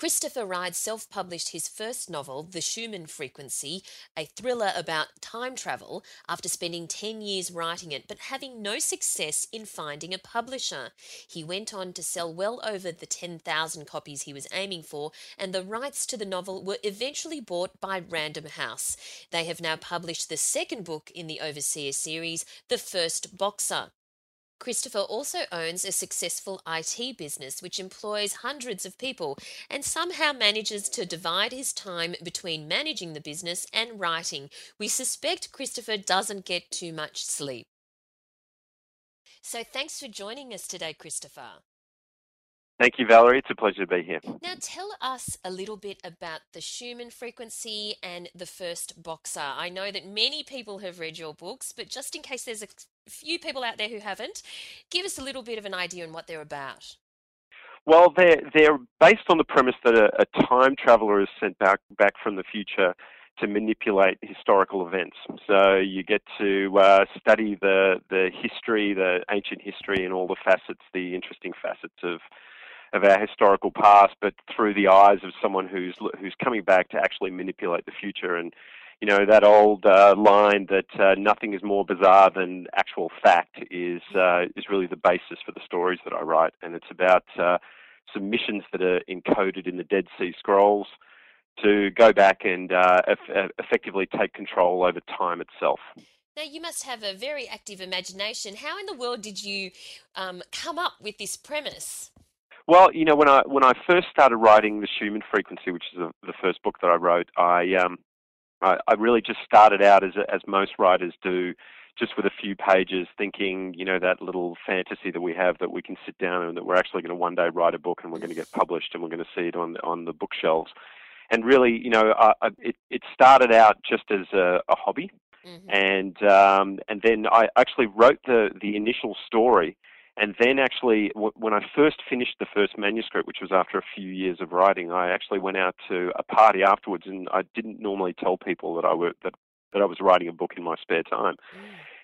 Christopher Ride self published his first novel, The Schumann Frequency, a thriller about time travel, after spending 10 years writing it but having no success in finding a publisher. He went on to sell well over the 10,000 copies he was aiming for, and the rights to the novel were eventually bought by Random House. They have now published the second book in the Overseer series, The First Boxer. Christopher also owns a successful IT business which employs hundreds of people and somehow manages to divide his time between managing the business and writing. We suspect Christopher doesn't get too much sleep. So thanks for joining us today, Christopher. Thank you, Valerie. It's a pleasure to be here. Now, tell us a little bit about the Schumann frequency and the first boxer. I know that many people have read your books, but just in case there's a few people out there who haven't, give us a little bit of an idea on what they're about. Well, they're they're based on the premise that a, a time traveler is sent back back from the future to manipulate historical events. So you get to uh, study the the history, the ancient history, and all the facets, the interesting facets of of our historical past, but through the eyes of someone who's who's coming back to actually manipulate the future. And you know that old uh, line that uh, nothing is more bizarre than actual fact is uh, is really the basis for the stories that I write, and it's about uh, some missions that are encoded in the Dead Sea Scrolls to go back and uh, eff- effectively take control over time itself. Now, you must have a very active imagination. How in the world did you um, come up with this premise? Well, you know, when I when I first started writing the Schumann Frequency, which is the, the first book that I wrote, I um, I, I really just started out as as most writers do, just with a few pages, thinking, you know, that little fantasy that we have that we can sit down and that we're actually going to one day write a book and we're going to get published and we're going to see it on on the bookshelves. And really, you know, I, I, it it started out just as a, a hobby, mm-hmm. and um, and then I actually wrote the the initial story and then actually, when I first finished the first manuscript, which was after a few years of writing, I actually went out to a party afterwards, and I didn't normally tell people that I were that that I was writing a book in my spare time. Mm.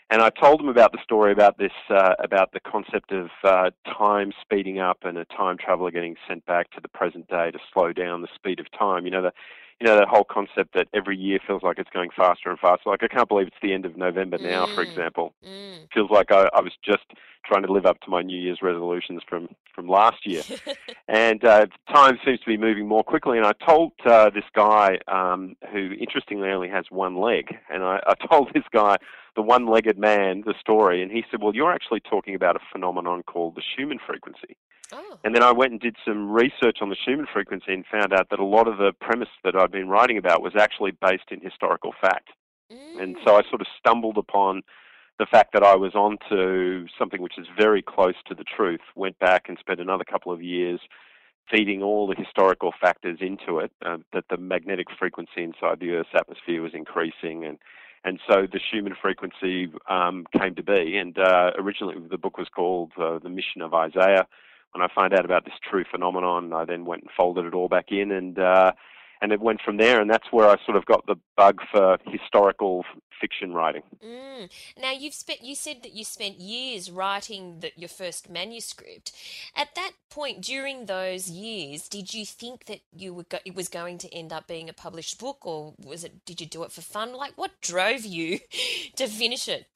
And I told them about the story about this, uh, about the concept of uh, time speeding up and a time traveler getting sent back to the present day to slow down the speed of time. You know, the, you know that whole concept that every year feels like it's going faster and faster. Like I can't believe it's the end of November now, mm. for example. Mm. Feels like I, I was just trying to live up to my New Year's resolutions from from last year, and uh, time seems to be moving more quickly. And I told uh, this guy um, who, interestingly, only has one leg, and I, I told this guy the one-legged man the story, and he said, "Well, you're actually talking about a phenomenon called the Schumann frequency." Oh. And then I went and did some research on the Schumann frequency and found out that a lot of the premise that I'd been writing about was actually based in historical fact. Mm. And so I sort of stumbled upon the fact that I was onto something which is very close to the truth, went back and spent another couple of years feeding all the historical factors into it, uh, that the magnetic frequency inside the Earth's atmosphere was increasing and and so the Schumann frequency um, came to be. And uh, originally, the book was called uh, "The Mission of Isaiah," when I found out about this true phenomenon, I then went and folded it all back in, and uh, and it went from there. And that's where I sort of got the bug for historical fiction writing. Mm. Now you've spent. You said that you spent years writing the, your first manuscript. At that point, during those years, did you think that you were go, it was going to end up being a published book, or was it? Did you do it for fun? Like, what drove you to finish it?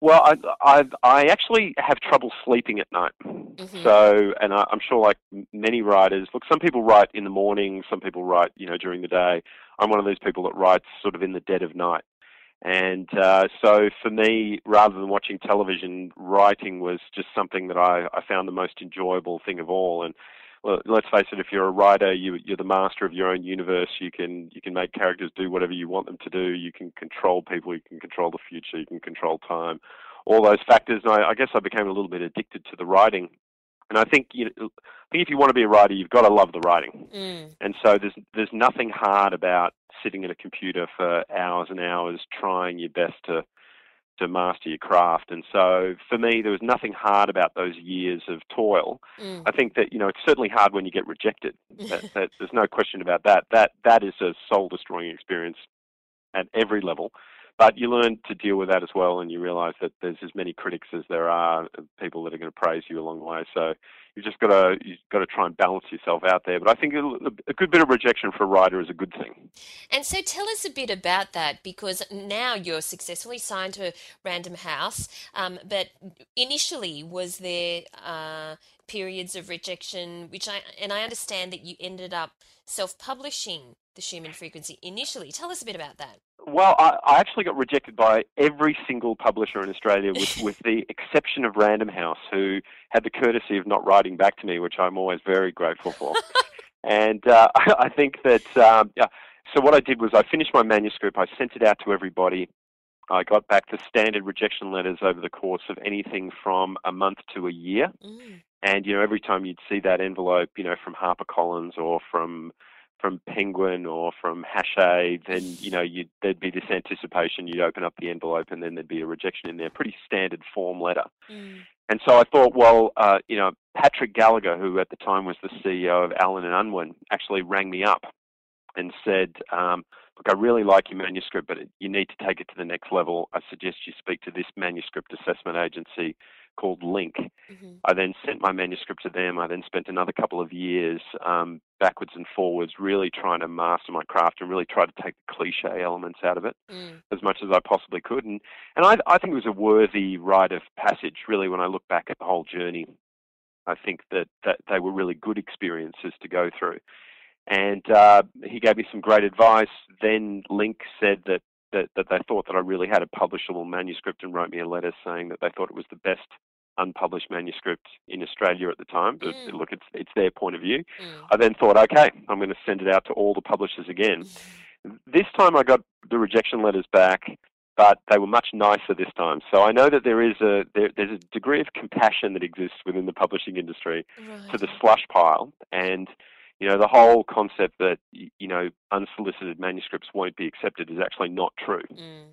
Well, I, I, I actually have trouble sleeping at night. Mm-hmm. So, and I, I'm sure, like many writers, look, some people write in the morning, some people write, you know, during the day. I'm one of those people that writes sort of in the dead of night. And uh, so, for me, rather than watching television, writing was just something that I, I found the most enjoyable thing of all. And well, let's face it, if you're a writer, you, you're the master of your own universe. You can you can make characters do whatever you want them to do. You can control people. You can control the future. You can control time. All those factors. And I, I guess I became a little bit addicted to the writing. And I think you know, I think if you want to be a writer, you've got to love the writing. Mm. And so there's there's nothing hard about sitting at a computer for hours and hours trying your best to to master your craft. And so for me, there was nothing hard about those years of toil. Mm. I think that you know it's certainly hard when you get rejected. That, that, there's no question about that. That that is a soul destroying experience at every level. But you learn to deal with that as well, and you realise that there's as many critics as there are people that are going to praise you along the way. So you've just got to you've got to try and balance yourself out there. But I think a, good bit of rejection for a writer is a good thing. And so tell us a bit about that because now you're successfully signed to Random House, um, but initially was there uh, periods of rejection, which I and I understand that you ended up self-publishing the Schumann Frequency initially. Tell us a bit about that. Well, I, I actually got rejected by every single publisher in Australia, with, with the exception of Random House, who had the courtesy of not writing back to me, which I'm always very grateful for. and uh, I think that um, yeah, so what I did was I finished my manuscript, I sent it out to everybody. I got back the standard rejection letters over the course of anything from a month to a year. Mm. And you know, every time you'd see that envelope, you know, from HarperCollins or from from Penguin or from Hachette, then you know you'd, there'd be this anticipation. You'd open up the envelope, and then there'd be a rejection in there. Pretty standard form letter. Mm. And so I thought, well, uh, you know, Patrick Gallagher, who at the time was the CEO of Allen and Unwin, actually rang me up and said, um, "Look, I really like your manuscript, but you need to take it to the next level. I suggest you speak to this manuscript assessment agency called Link." hmm I then sent my manuscript to them. I then spent another couple of years um, backwards and forwards, really trying to master my craft and really try to take the cliche elements out of it Mm. as much as I possibly could. And and I, I think it was a worthy rite of passage. Really, when I look back at the whole journey, I think that that they were really good experiences to go through. And uh, he gave me some great advice. Then Link said that. That, that they thought that I really had a publishable manuscript and wrote me a letter saying that they thought it was the best unpublished manuscript in Australia at the time. But Mm. look, it's it's their point of view. Mm. I then thought, okay, I'm going to send it out to all the publishers again. This time I got the rejection letters back, but they were much nicer this time. So I know that there is a there, there's a degree of compassion that exists within the publishing industry Right. to the slush pile, and you know the whole concept that you know unsolicited manuscripts won't be accepted is actually not true. Mm.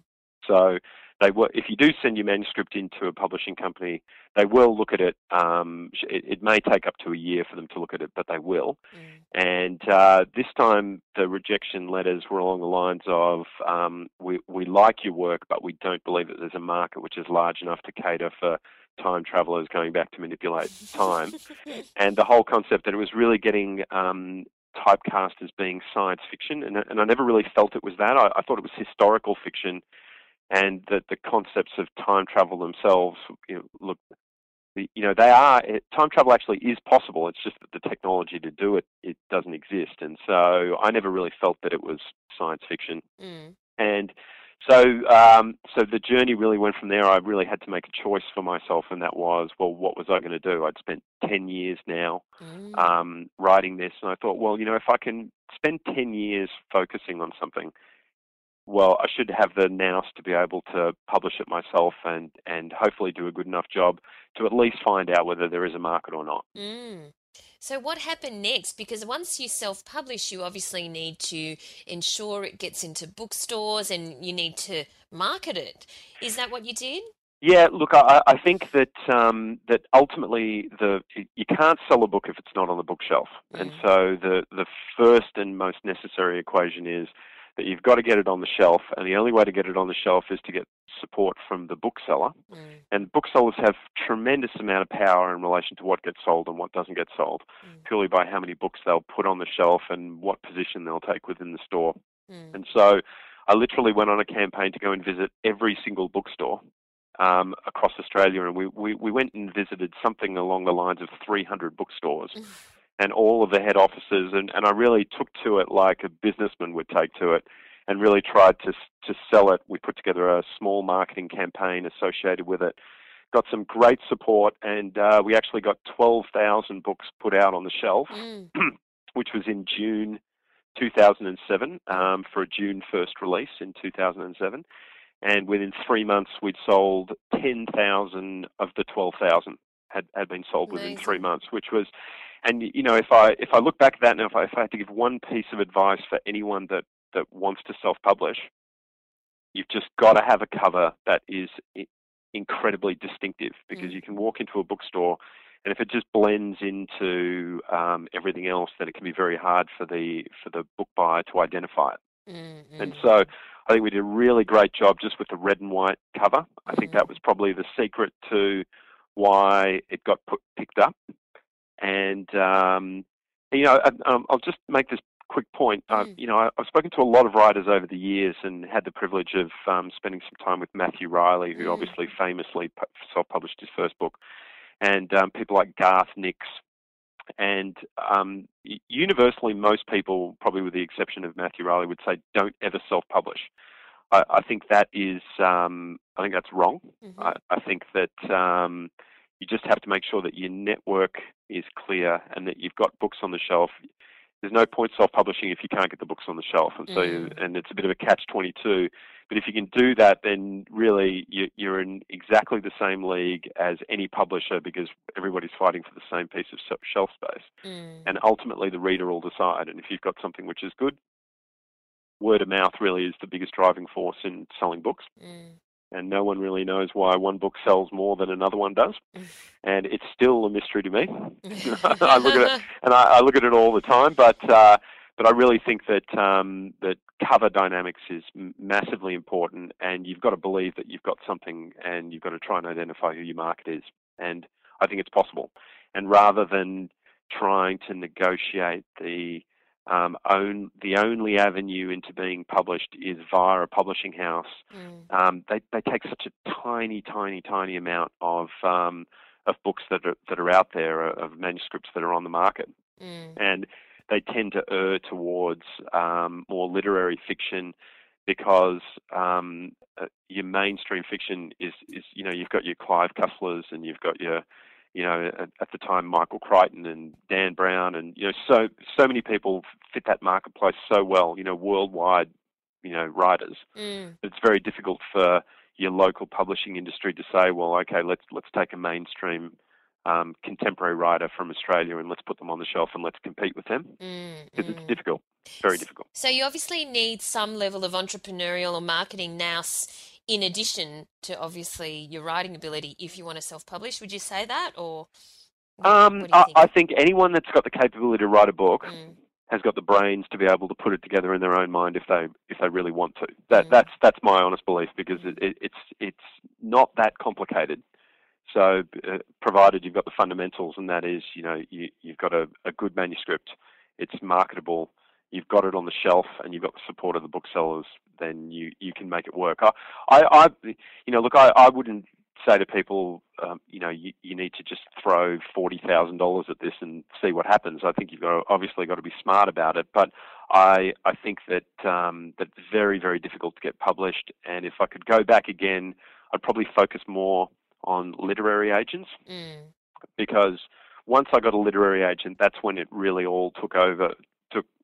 So they will, if you do send your manuscript into a publishing company, they will look at it. Um, it, it may take up to a year for them to look at it, but they will. Mm. And uh, this time, the rejection letters were along the lines of, um, "We we like your work, but we don't believe that there's a market which is large enough to cater for time travelers going back to manipulate time." and the whole concept that it was really getting um, typecast as being science fiction, and, and I never really felt it was that. I, I thought it was historical fiction, and that the concepts of time travel themselves, you know, look, you know, they are time travel actually is possible. It's just that the technology to do it it doesn't exist, and so I never really felt that it was science fiction. Mm. And so, um, so the journey really went from there. I really had to make a choice for myself, and that was, well, what was I going to do? I'd spent ten years now Mm. um, writing this, and I thought, well, you know, if I can spend ten years focusing on something, well, I should have the nous to be able to publish it myself, and and hopefully do a good enough job to at least find out whether there is a market or not. Mm. So what happened next? Because once you self-publish, you obviously need to ensure it gets into bookstores and you need to market it. Is that what you did? Yeah, look, I, I think that um, that ultimately the you can't sell a book if it's not on the bookshelf, and Mm. so the the first and most necessary equation is that you've got to get it on the shelf, and the only way to get it on the shelf is to get support from the bookseller. Mm. And booksellers have tremendous amount of power in relation to what gets sold and what doesn't get sold, Mm. purely by how many books they'll put on the shelf and what position they'll take within the store. Mm. And so I literally went on a campaign to go and visit every single bookstore um, across Australia, and we, we, we went and visited something along the lines of 300 bookstores and all of the head offices, and, and I really took to it like a businessman would take to it, and really tried to to sell it. We put together a small marketing campaign associated with it, got some great support, and uh, we actually got 12,000 books put out on the shelf, Mm. which was in June 2007 um, for a June 1st release in 2007. And within three months, we'd sold 10,000 of the 12,000 had, had been sold within three months, which was, and you know, if I if I look back at that now, if I, if I had to give one piece of advice for anyone that that wants to self-publish, you've just got to have a cover that is incredibly distinctive because Mm. you can walk into a bookstore and if it just blends into um, everything else, then it can be very hard for the for the book buyer to identify it. Mm, And mm. so I think we did a really great job just with the red and white cover. I think Mhm. that was probably the secret to why it got put, picked up. And um, you know, and, um, I'll just make this quick point. Uh, Mm. you know, I, I've spoken to a lot of writers over the years and had the privilege of um, spending some time with Matthew Reilly, who Mm. obviously famously self-published his first book, and um, people like Garth Nix. And um, universally, most people, probably with the exception of Matthew Reilly, would say don't ever self-publish. I, I think that is, um, I think that's wrong. Mhm. I, I think that um, you just have to make sure that your network is clear and that you've got books on the shelf. There's no point self-publishing if you can't get the books on the shelf, and so Mm. and it's a bit of a catch-22. But if you can do that, then really you, you're in exactly the same league as any publisher because everybody's fighting for the same piece of shelf space, Mm. and ultimately the reader will decide. And if you've got something which is good, word of mouth really is the biggest driving force in selling books Mm. And no one really knows why one book sells more than another one does. And it's still a mystery to me. I look at it, and I, I look at it all the time. But uh, but I really think that um, that cover dynamics is massively important, and you've got to believe that you've got something, and you've got to try and identify who your market is. And I think it's possible. And rather than trying to negotiate the um, own the only avenue into being published is via a publishing house Mm. um, they they take such a tiny, tiny, tiny amount of um, of books that are that are out there uh, of manuscripts that are on the market, Mm. and they tend to err towards um, more literary fiction because um, uh, your mainstream fiction is is you know you've got your Clive Cusslers and you've got your you know at, at the time Michael Crichton and Dan Brown and you know so so many people fit that marketplace so well you know worldwide you know writers Mm. it's very difficult for your local publishing industry to say, well, okay, let's let's take a mainstream um, contemporary writer from Australia and let's put them on the shelf and let's compete with them Mm. because it's Mm. difficult, very difficult. So you obviously need some level of entrepreneurial or marketing nous in addition to obviously your writing ability if you want to self-publish. Would you say that or what, Um, what think? I think anyone that's got the capability to write a book Mm. has got the brains to be able to put it together in their own mind if they if they really want to. That Mm. that's that's my honest belief because it, it, it's it's not that complicated. So, uh, provided you've got the fundamentals, and that is, you know, you, you've got a, a good manuscript, it's marketable, you've got it on the shelf, and you've got the support of the booksellers, then you, you can make it work. I, I, I you know, look, I, I wouldn't say to people, um, you know, you, you need to just throw forty thousand dollars at this and see what happens. I think you've got to, obviously got to be smart about it, but I I think that um, that it's very very difficult to get published. And if I could go back again, I'd probably focus more on literary agents Mm. because once I got a literary agent, that's when it really all took over.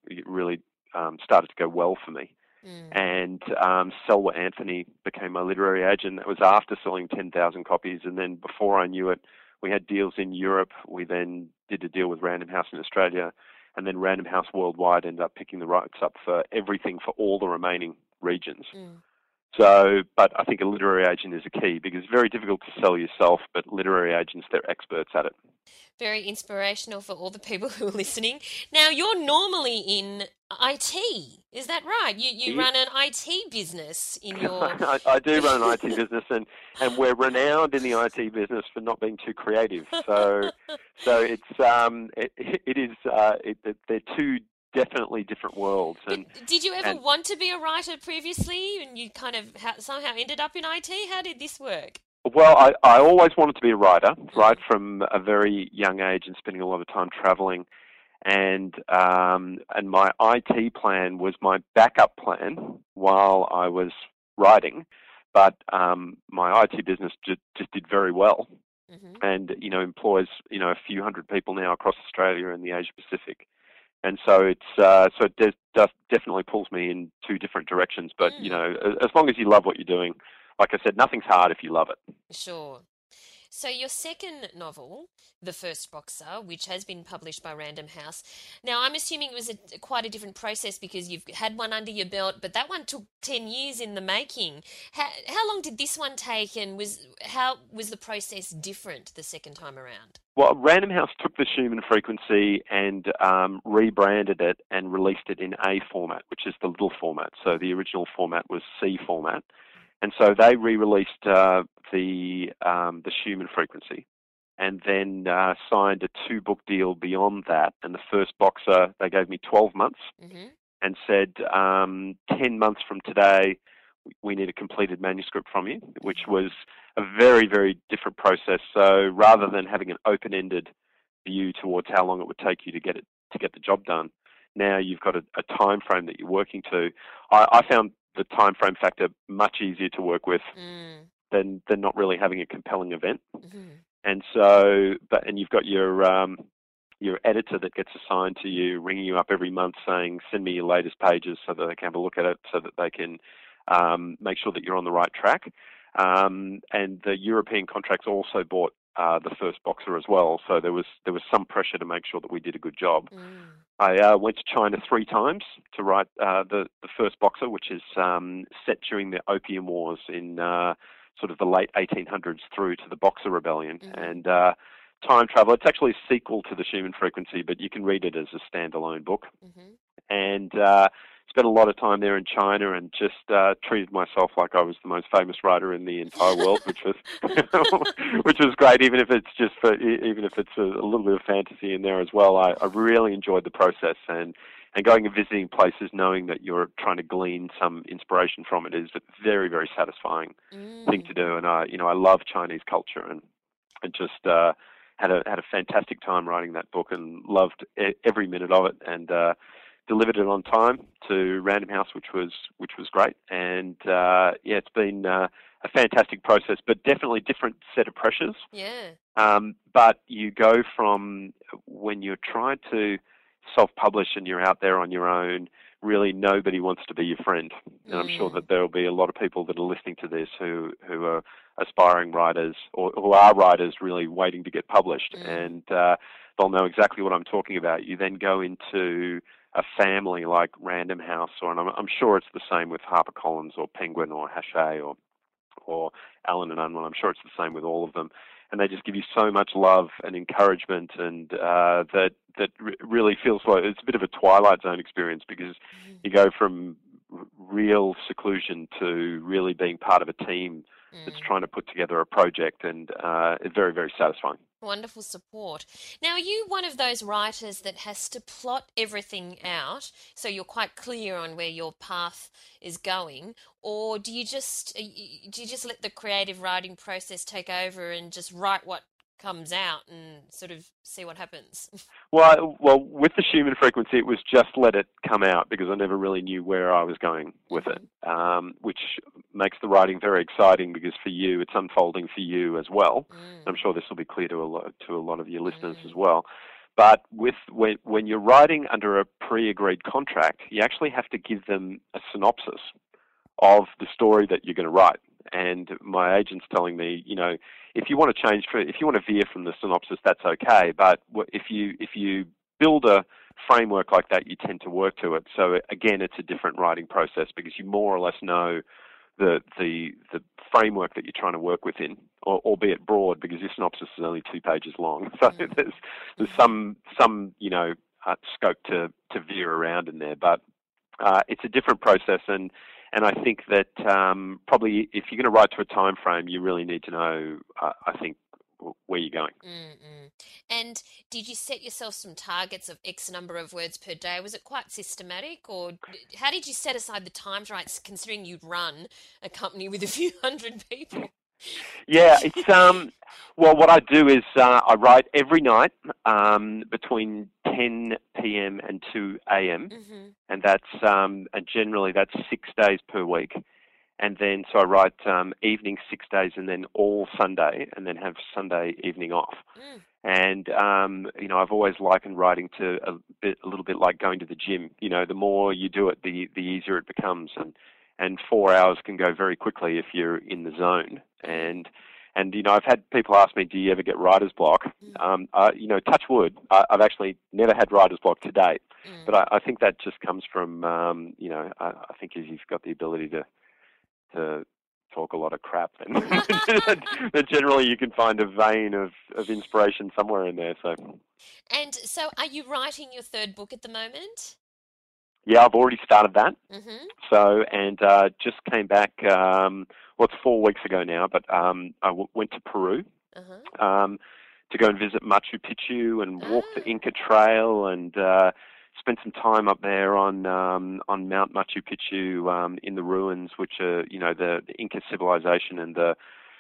It really um, started to go well for me Mm. and um, Selwa Anthony became my literary agent. It was after selling 10,000 copies, and then before I knew it, we had deals in Europe. We then did a deal with Random House in Australia, and then Random House Worldwide ended up picking the rights up for everything for all the remaining regions. Mm. So, but I think a literary agent is a key because it's very difficult to sell yourself, but literary agents, they're experts at it. Very inspirational for all the people who are listening. Now you're normally in IT, is that right? You you run an IT business in your I, I do run an IT business, and, and we're renowned in the IT business for not being too creative. So, so it's um, it, it is uh, it, it, they're two definitely different worlds, and But did you ever and- want to be a writer previously, and you kind of ha- somehow ended up in IT? How did this work? Well, I, I always wanted to be a writer, right from a very young age, and spending a lot of time traveling. And um, and my IT plan was my backup plan while I was writing, but um, my IT business just, just did very well, hmm and you know employs you know a few hundred people now across Australia and the Asia Pacific, and so it's uh, so it does, does definitely pulls me in two different directions. But you Mm. know, as long as you love what you're doing, like I said, nothing's hard if you love it. Sure. So your second novel, The First Boxer, which has been published by Random House. Now, I'm assuming it was a, quite a different process because you've had one under your belt, but that one took 10 years in the making. How, how long did this one take and was how was the process different the second time around? Well, Random House took the Schumann frequency and um, rebranded it and released it in A format, which is the little format. So the original format was C format, and so they re-released uh, the um, the Schumann frequency, and then uh, signed a two-book deal beyond that. And the first boxer, they gave me 12 months hmm and said, um, 10 months from today, we need a completed manuscript from you, which was a very, very different process. So rather than having an open-ended view towards how long it would take you to get it to get the job done, now you've got a, a time frame that you're working to. I, I found the time frame factor much easier to work with Mm, than than not really having a compelling event. mhm, And so, but and you've got your um, your editor that gets assigned to you, ringing you up every month saying, "Send me your latest pages," so that they can have a look at it, so that they can um, make sure that you're on the right track. Um, and the European contracts also bought uh, the first boxer as well, so there was there was some pressure to make sure that we did a good job. mm, I uh, went to China three times to write uh, the the first boxer, which is um, set during the Opium Wars in uh, sort of the late 1800s through to the Boxer Rebellion, Mhm. and uh, time travel. It's actually a sequel to the Schumann Frequency, but you can read it as a standalone book. mhm. And uh, spent a lot of time there in China, and just uh, treated myself like I was the most famous writer in the entire world, which was which was great. Even if it's just for even if it's a, a little bit of fantasy in there as well. I, I really enjoyed the process and. And going and visiting places, knowing that you're trying to glean some inspiration from it, is a very, very satisfying thing Mm. to do. And I, you know, I love Chinese culture, and and just uh, had a had a fantastic time writing that book, and loved every minute of it, and uh, delivered it on time to Random House, which was which was great. And uh, yeah, it's been uh, a fantastic process, but definitely different set of pressures. Yeah. Um, but you go from when you're trying to self-publish and you're out there on your own. Really, nobody wants to be your friend, and I'm sure Mm. that there will be a lot of people that are listening to this who who are aspiring writers or who are writers really waiting to get published, Mm. and uh, they'll know exactly what I'm talking about. You then go into a family like Random House, or and I'm, I'm sure it's the same with HarperCollins or Penguin or Hachette or or Allen and Unwin. I'm sure it's the same with all of them, and they just give you so much love and encouragement, and uh, that that re- really feels like it's a bit of a twilight zone experience because Mhm. you go from r- real seclusion to really being part of a team that's Mm. trying to put together a project, and uh, it's very very satisfying. Wonderful support. Now, are you one of those writers that has to plot everything out so you're quite clear on where your path is going, or do you just uh, do you just let the creative writing process take over and just write what comes out and sort of see what happens? Well, well, with the Schumann frequency, it was just let it come out because I never really knew where I was going with it, um, which makes the writing very exciting because for you, it's unfolding for you as well. Mm. I'm sure this will be clear to a lot to a lot of your listeners Mm. as well. But with when when you're writing under a pre-agreed contract, you actually have to give them a synopsis of the story that you're going to write. And my agent's telling me, you know, if you want to change if you want to veer from the synopsis, that's okay. But if you if you build a framework like that, you tend to work to it. So again, it's a different writing process because you more or less know the the the framework that you're trying to work within, or, albeit broad, because your synopsis is only two pages long. So Mm. there's there's some some you know uh, scope to to veer around in there, but uh, it's a different process, and and I think that um, probably if you're going to write to a time frame, you really need to know, uh, I think, where you're going. Mm-mm. And did you set yourself some targets of X number of words per day? Was it quite systematic, or how did you set aside the time to write, considering you'd run a company with a few hundred people? Yeah, it's um. Well, what I do is uh, I write every night um, between 10 p.m. and 2 a.m. hmm and that's um, and generally that's six days per week. and then so I write um, evening six days, and then all Sunday, and then have Sunday evening off. Mm. And um, you know, I've always likened writing to a bit, a little bit like going to the gym. You know, the more you do it, the the easier it becomes, and and four hours can go very quickly if you're in the zone. And and you know, I've had people ask me, "Do you ever get writer's block?" Mm. Um, uh, you know, touch wood, I, I've actually never had writer's block to date. Mm. But I, I think that just comes from, um, you know, I, I think if you've got the ability to to talk a lot of crap, then that generally you can find a vein of, of inspiration somewhere in there. So And so, are you writing your third book at the moment? Yeah, I've already started that. Mm-hmm. So and uh, just came back. Um, well, it's four weeks ago now, but um, I w- went to Peru Uh-huh. um, to go and visit Machu Picchu and walk the Ah. Inca Trail and uh, spent some time up there on um, on Mount Machu Picchu um, in the ruins, which are you know the, the Inca civilization and the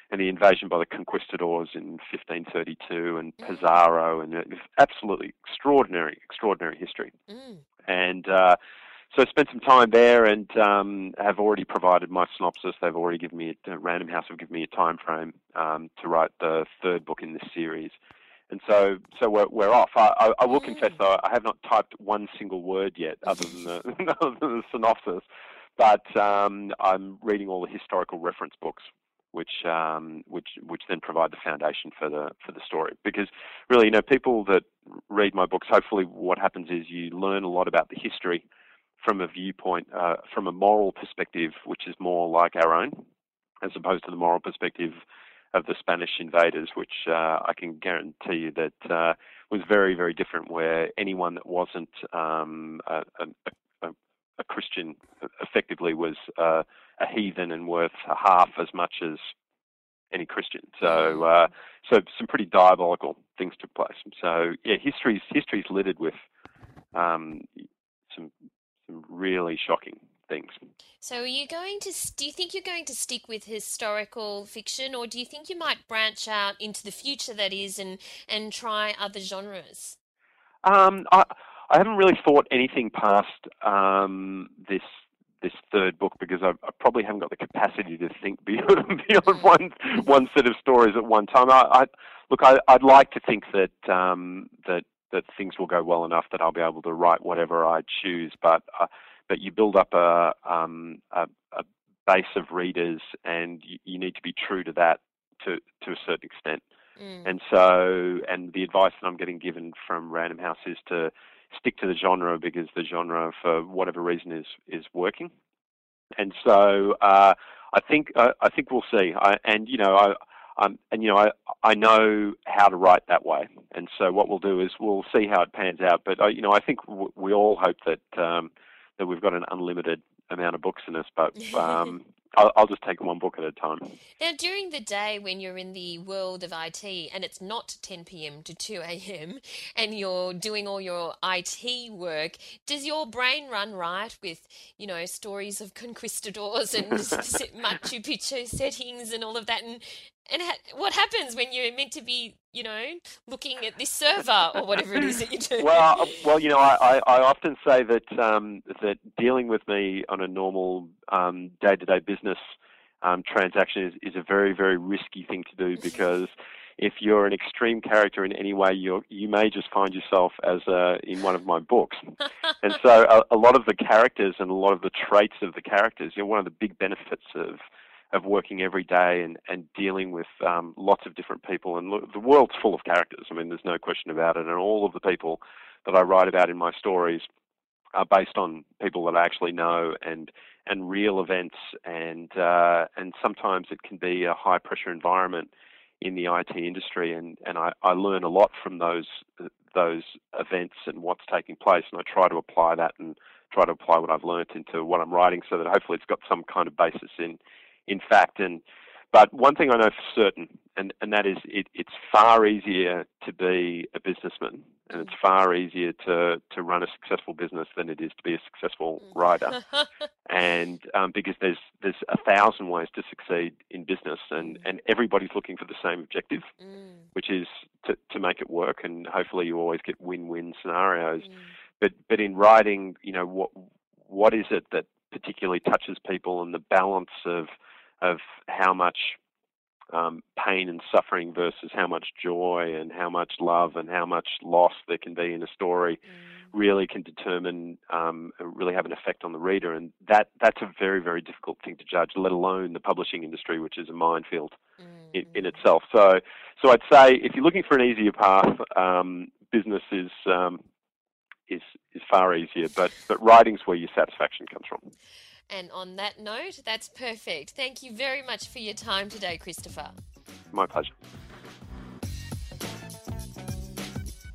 and the invasion by the conquistadors in 1532 and Mm. Pizarro and it's absolutely extraordinary extraordinary history Mm. And uh, so I spent some time there and um, have already provided my synopsis. They've already given me a Random House have given me a time frame um, to write the third book in this series, and so so we're, we're off. I, I, I will confess though I have not typed one single word yet, other than the, the synopsis. But um, I'm reading all the historical reference books, which um, which which then provide the foundation for the for the story. Because really, you know, people that read my books, hopefully, what happens is you learn a lot about the history from a viewpoint, uh, from a moral perspective, which is more like our own, as opposed to the moral perspective of the Spanish invaders, which uh, I can guarantee you that uh, was very, very different. Where anyone that wasn't um, a, a, a, Christian effectively was uh, a heathen and worth half as much as any Christian. So, uh, so some pretty diabolical things took place. So, yeah, history's history's littered with um, some some really shocking things. So, are you going to? Do you think you're going to stick with historical fiction, or do you think you might branch out into the future? That is, and and try other genres. Um, I I haven't really thought anything past um, this this third book because I, I probably haven't got the capacity to think beyond beyond one one set of stories at one time. I, I look, I, I'd like to think that um, that that things will go well enough that I'll be able to write whatever I choose, but uh, but you build up a um, a, a base of readers, and you, you need to be true to that to to a certain extent. Mm. And so, and the advice that I'm getting given from Random House is to stick to the genre because the genre, for whatever reason, is is working. And so, uh, I think uh, I think we'll see. I, and you know, I. Um, and you know, I I know how to write that way, and so what we'll do is we'll see how it pans out. But uh, you know, I think w- we all hope that um, that we've got an unlimited amount of books in us, but um, I'll, I'll just take one book at a time. Now, during the day when you're in the world of IT and it's not 10 p.m. to 2 a.m. and you're doing all your IT work, does your brain run right with, you know, stories of conquistadors and Machu Picchu settings and all of that? And and ha- what happens when you're meant to be, you know, looking at this server or whatever it is that you do? well, uh, well, you know, I, I, I often say that um, that dealing with me on a normal um, day-to-day business um, transaction is, is a very, very risky thing to do because if you're an extreme character in any way, you you may just find yourself as uh, in one of my books. and so, a, a lot of the characters and a lot of the traits of the characters, you know, one of the big benefits of of working every day and, and dealing with um, lots of different people. And look, the world's full of characters. I mean, there's no question about it. And all of the people that I write about in my stories are based on people that I actually know and and real events. And uh, and sometimes it can be a high pressure environment in the IT industry. And, and I, I learn a lot from those those events and what's taking place. And I try to apply that and try to apply what I've learnt into what I'm writing so that hopefully it's got some kind of basis in in fact. And but one thing I know for certain, and, and that is it, it's far easier to be a businessman, and it's far easier to, to run a successful business than it is to be a successful writer. and um, because there's there's a thousand ways to succeed in business, and, and everybody's looking for the same objective, Mm, which is to, to make it work, and hopefully you always get win-win scenarios. mm, But but in writing, you know what what is it that particularly touches people and the balance of of how much um, pain and suffering versus how much joy and how much love and how much loss there can be in a story mm. really can determine um, really have an effect on the reader and that that's a very very difficult thing to judge let alone the publishing industry which is a minefield mm. in, in, itself so so I'd say if you're looking for an easier path um, business is um, is is far easier but but writing's where your satisfaction comes from and on that note, that's perfect. Thank you very much for your time today, Christopher. My pleasure.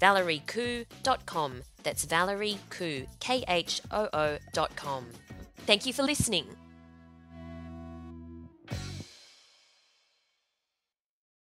valeriekhoo.com. That's Valerie. Thank you for listening.